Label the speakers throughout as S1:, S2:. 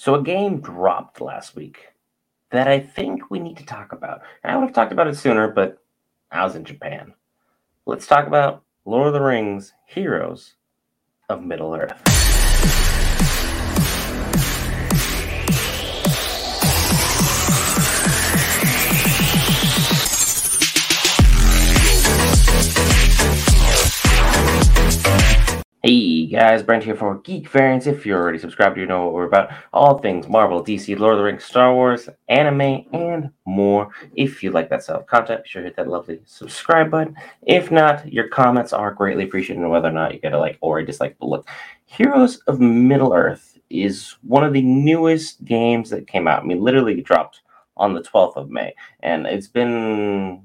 S1: So a game dropped last week that I think we need to talk about. And I would have talked about it sooner, but I was in Japan. Let's talk about Lord of the Rings Heroes of Middle Earth. Guys, Brent here for Geek Variants. If you're already subscribed, you know what we're about. All things Marvel, DC, Lord of the Rings, Star Wars, anime, and more. If you like that style of content, be sure to hit that lovely subscribe button. If not, your comments are greatly appreciated, whether or not you get a like or a dislike. But look, Heroes of Middle Earth is one of the newest games that came out. I mean, literally dropped on the 12th of May, and it's been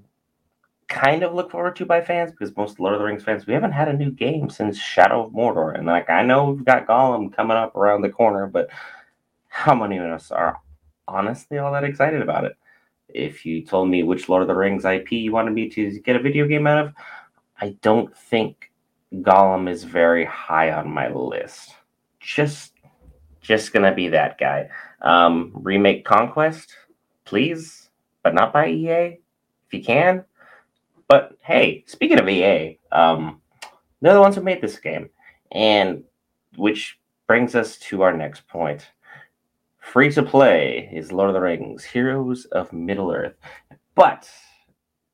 S1: kind of look forward to by fans because most Lord of the Rings fans, we haven't had a new game since Shadow of Mordor. And like I know we've got Gollum coming up around the corner, but how many of us are honestly all that excited about it? If you told me which Lord of the Rings IP you wanted me to get a video game out of, I don't think Gollum is very high on my list. Just just gonna be that guy. Um, remake Conquest, please, but not by EA. If you can, but hey, speaking of EA, um, they're the ones who made this game, and which brings us to our next point. Free to play is Lord of the Rings: Heroes of Middle Earth, but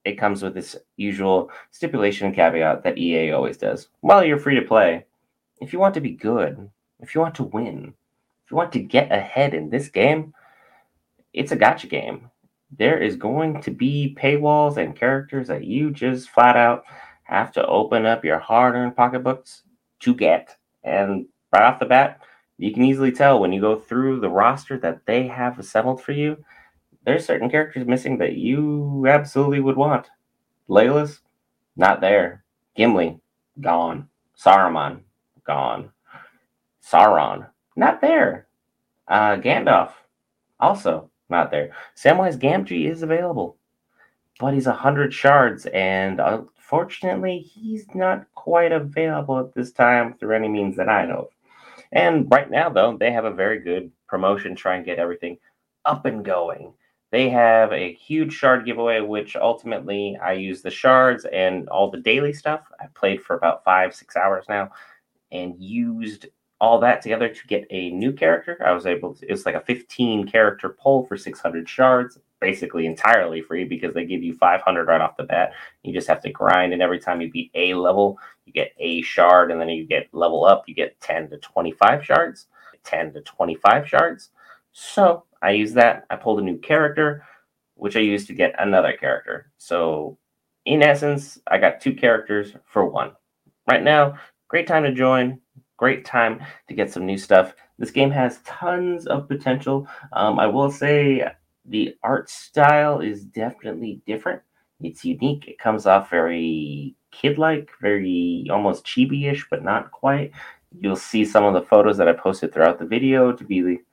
S1: it comes with this usual stipulation and caveat that EA always does. While you're free to play, if you want to be good, if you want to win, if you want to get ahead in this game, it's a gacha game there is going to be paywalls and characters that you just flat out have to open up your hard earned pocketbooks to get. And right off the bat, you can easily tell when you go through the roster that they have assembled for you, there's certain characters missing that you absolutely would want. Layla's not there. Gimli, gone. Saruman, gone. Sauron, not there. Uh, Gandalf, also not there. Samwise Gamgee is available, but he's 100 shards, and unfortunately, he's not quite available at this time through any means that I know of. And right now, though, they have a very good promotion try and get everything up and going. They have a huge shard giveaway, which ultimately I use the shards and all the daily stuff. I played for about five, six hours now and used all that together to get a new character. I was able to, it's like a 15 character pull for 600 shards, basically entirely free because they give you 500 right off the bat. You just have to grind, and every time you beat a level, you get a shard, and then you get level up, you get 10 to 25 shards. 10 to 25 shards. So I used that. I pulled a new character, which I used to get another character. So in essence, I got two characters for one. Right now, great time to join great time to get some new stuff. This game has tons of potential. Um, I will say the art style is definitely different. It's unique. It comes off very kid-like, very almost chibi-ish, but not quite. You'll see some of the photos that I posted throughout the video to be like,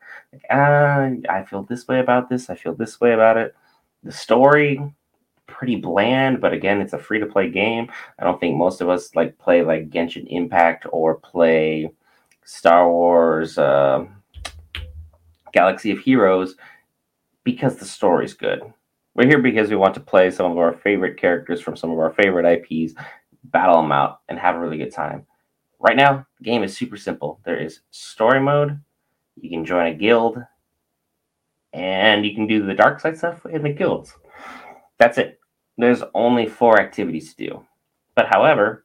S1: ah, I feel this way about this. I feel this way about it. The story, pretty bland, but again, it's a free to play game. I don't think most of us like play like Genshin Impact or play Star Wars uh, Galaxy of Heroes because the story's good. We're here because we want to play some of our favorite characters from some of our favorite IPs, battle them out, and have a really good time. Right now, the game is super simple. There is story mode. You can join a guild, and you can do the dark side stuff in the guilds. That's it there's only four activities to do. But however,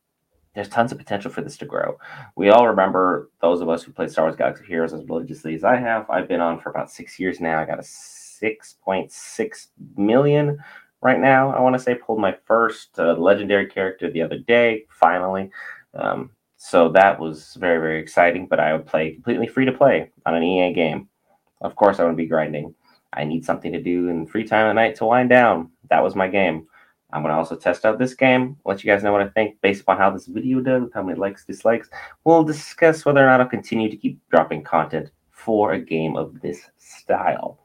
S1: there's tons of potential for this to grow. We all remember those of us who played Star Wars Galaxy Heroes as religiously as I have. I've been on for about six years now. I got a 6.6 million right now. I want to say pulled my first uh, legendary character the other day, finally. Um, so that was very, very exciting. But I would play completely free to play on an EA game. Of course, I would be grinding. I need something to do in free time at night to wind down. That was my game. I'm going to also test out this game, let you guys know what I think based upon how this video does, how many likes, dislikes. We'll discuss whether or not I'll continue to keep dropping content for a game of this style.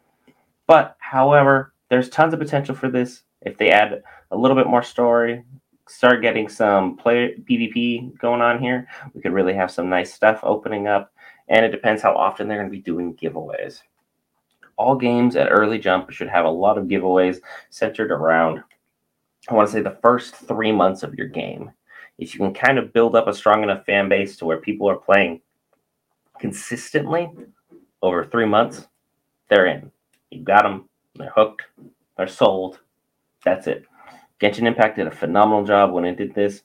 S1: But, however, there's tons of potential for this. If they add a little bit more story, start getting some player PvP going on here, we could really have some nice stuff opening up. and it depends how often they're going to be doing giveaways. All games at early jump should have a lot of giveaways centered around, I want to say, the first three months of your game. If you can kind of build up a strong enough fan base to where people are playing consistently over three months, they're in. You got them, they're hooked, they're sold. That's it. Genshin Impact did a phenomenal job when it did this,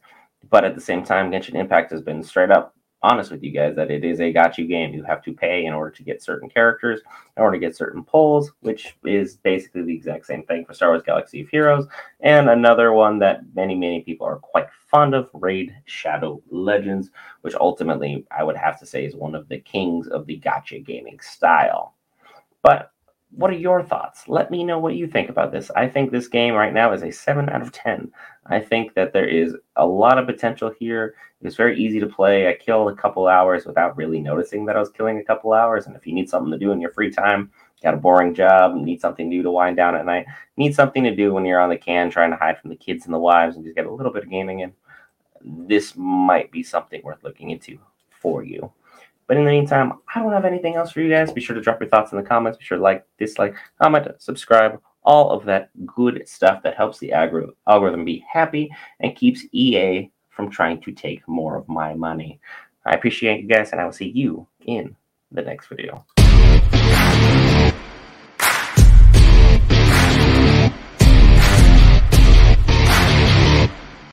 S1: but at the same time, Genshin Impact has been straight up honest with you guys that it is a gacha game. You have to pay in order to get certain characters, in order to get certain pulls, which is basically the exact same thing for Star Wars Galaxy of Heroes. And another one that many, many people are quite fond of, Raid Shadow Legends, which ultimately I would have to say is one of the kings of the gacha gaming style. But what are your thoughts? Let me know what you think about this. I think this game right now is a 7 out of 10. I think that there is a lot of potential here. It's very easy to play. I killed a couple hours without really noticing that I was killing a couple hours. And if you need something to do in your free time, got a boring job, need something new to wind down at night, need something to do when you're on the can trying to hide from the kids and the wives and just get a little bit of gaming in, this might be something worth looking into for you. But in the meantime, I don't have anything else for you guys. Be sure to drop your thoughts in the comments. Be sure to like, dislike, comment, subscribe, all of that good stuff that helps the algorithm be happy and keeps EA from trying to take more of my money. I appreciate you guys, and I will see you in the next video.